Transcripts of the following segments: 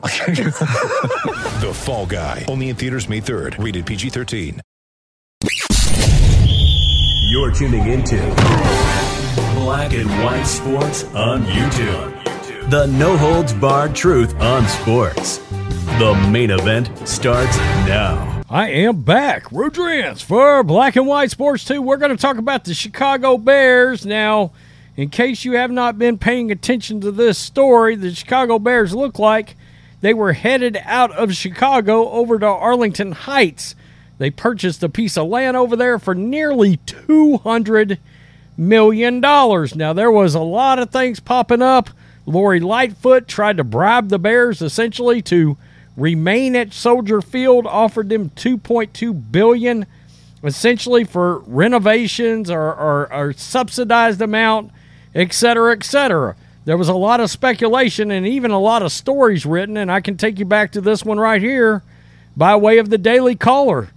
The Fall Guy. Only in theaters May 3rd. Rated PG-13. You're tuning into Black and White Sports on YouTube. The no holds barred truth on sports. The main event starts now. I am back. Rudrance for Black and White Sports 2. We're going to talk about the Chicago Bears. Now, in case you have not been paying attention to this story, the Chicago Bears look like they were headed out of Chicago over to Arlington Heights. They purchased a piece of land over there for nearly $200 million. Now, there was a lot of things popping up. Lori Lightfoot tried to bribe the Bears essentially to remain at Soldier Field, offered them 2.2 billion essentially for renovations or, or, or subsidized amount, et cetera, et cetera. There was a lot of speculation and even a lot of stories written, and I can take you back to this one right here by way of the Daily Caller,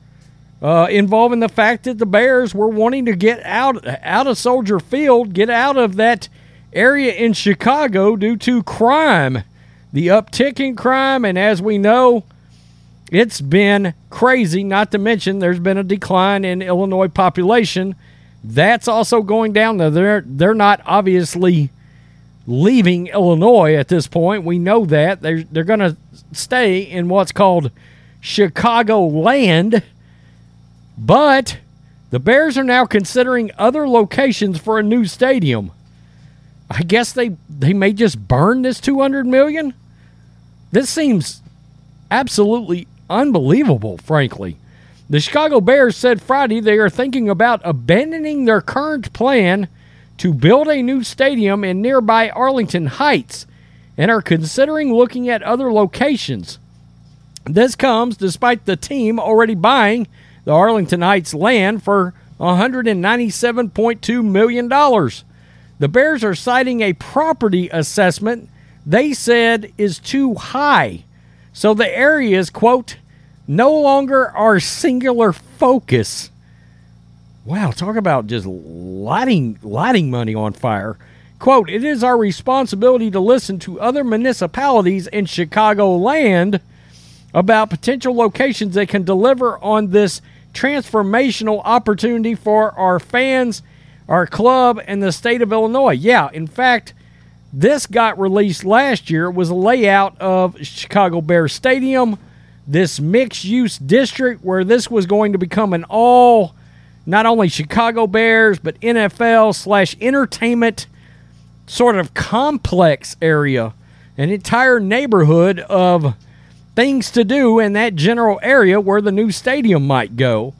uh, involving the fact that the Bears were wanting to get out out of Soldier Field, get out of that area in Chicago due to crime, the uptick in crime, and as we know, it's been crazy. Not to mention, there's been a decline in Illinois population. That's also going down. Now, they're they're not obviously leaving Illinois at this point. We know that they're they're going to stay in what's called Chicago land, but the Bears are now considering other locations for a new stadium. I guess they they may just burn this 200 million. This seems absolutely unbelievable, frankly. The Chicago Bears said Friday they are thinking about abandoning their current plan to build a new stadium in nearby Arlington Heights and are considering looking at other locations. This comes despite the team already buying the Arlington Heights land for $197.2 million. The Bears are citing a property assessment they said is too high. So the area is, quote, no longer our singular focus. Wow, talk about just lighting lighting money on fire. Quote, it is our responsibility to listen to other municipalities in Chicago land about potential locations that can deliver on this transformational opportunity for our fans, our club, and the state of Illinois. Yeah, in fact, this got released last year. It was a layout of Chicago Bears Stadium, this mixed use district where this was going to become an all, not only Chicago Bears, but NFL slash entertainment sort of complex area, an entire neighborhood of things to do in that general area where the new stadium might go.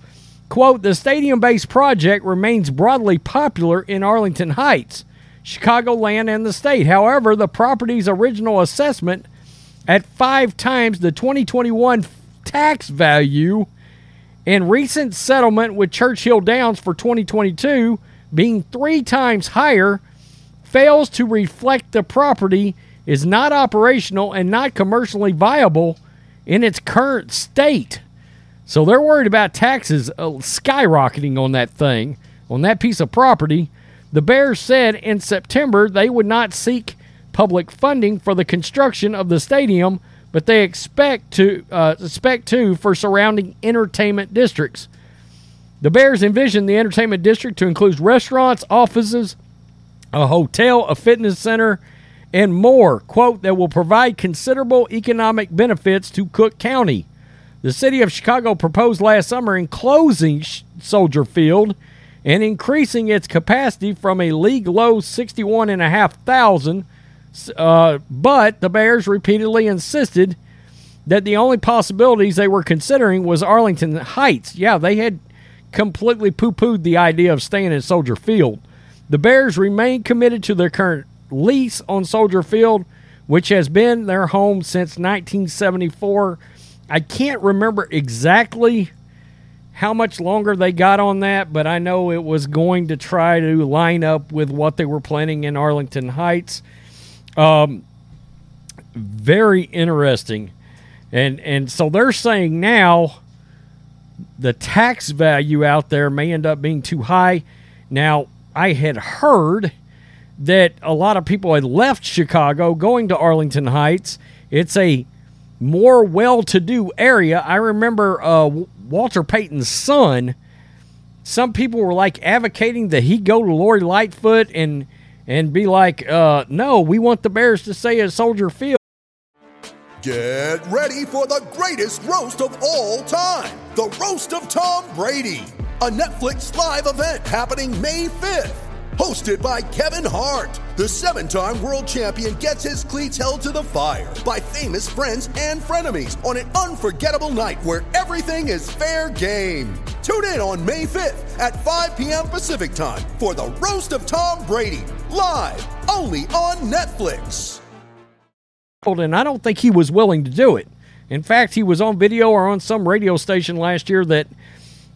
Quote, the stadium based project remains broadly popular in Arlington Heights, Chicagoland, and the state. However, the property's original assessment at five times the 2021 tax value and recent settlement with Churchill Downs for 2022 being three times higher fails to reflect the property is not operational and not commercially viable in its current state. So they're worried about taxes uh, skyrocketing on that thing, on that piece of property. The Bears said in September they would not seek public funding for the construction of the stadium, but they expect to uh, expect to for surrounding entertainment districts. The Bears envision the entertainment district to include restaurants, offices, a hotel, a fitness center, and more, quote, that will provide considerable economic benefits to Cook County. The city of Chicago proposed last summer in closing Soldier Field and increasing its capacity from a league low 61,500. Uh, but the Bears repeatedly insisted that the only possibilities they were considering was Arlington Heights. Yeah, they had completely poo pooed the idea of staying at Soldier Field. The Bears remain committed to their current lease on Soldier Field, which has been their home since 1974. I can't remember exactly how much longer they got on that, but I know it was going to try to line up with what they were planning in Arlington Heights. Um, very interesting, and and so they're saying now the tax value out there may end up being too high. Now I had heard that a lot of people had left Chicago going to Arlington Heights. It's a more well-to-do area. I remember uh, Walter Payton's son. Some people were like advocating that he go to Lori Lightfoot and and be like, uh, "No, we want the Bears to stay at Soldier Field." Get ready for the greatest roast of all time the Roast of Tom Brady, a Netflix live event happening May 5th. Hosted by Kevin Hart, the seven time world champion gets his cleats held to the fire by famous friends and frenemies on an unforgettable night where everything is fair game. Tune in on May 5th at 5 p.m. Pacific time for the Roast of Tom Brady, live only on Netflix. And I don't think he was willing to do it. In fact, he was on video or on some radio station last year that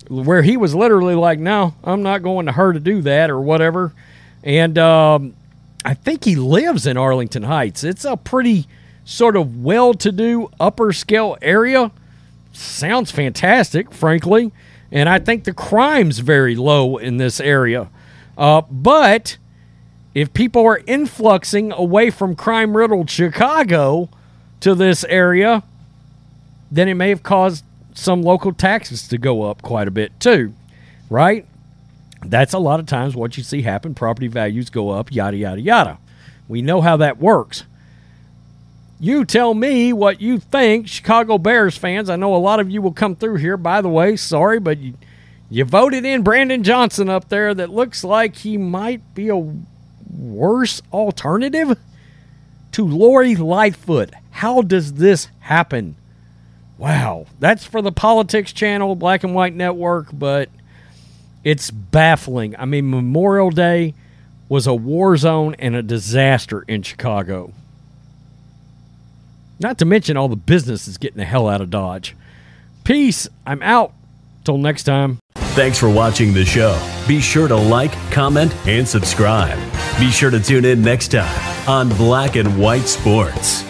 where he was literally like, "No, I'm not going to her to do that or whatever." And um, I think he lives in Arlington Heights. It's a pretty sort of well-to-do upper scale area. Sounds fantastic, frankly, and I think the crime's very low in this area. Uh, but if people are influxing away from crime-riddled Chicago to this area, then it may have caused some local taxes to go up quite a bit too, right? That's a lot of times what you see happen. Property values go up, yada, yada, yada. We know how that works. You tell me what you think, Chicago Bears fans. I know a lot of you will come through here. By the way, sorry, but you, you voted in Brandon Johnson up there that looks like he might be a worse alternative to Lori Lightfoot. How does this happen? Wow, that's for the Politics Channel, Black and White Network, but it's baffling. I mean, Memorial Day was a war zone and a disaster in Chicago. Not to mention all the businesses getting the hell out of Dodge. Peace. I'm out. Till next time. Thanks for watching the show. Be sure to like, comment, and subscribe. Be sure to tune in next time on Black and White Sports.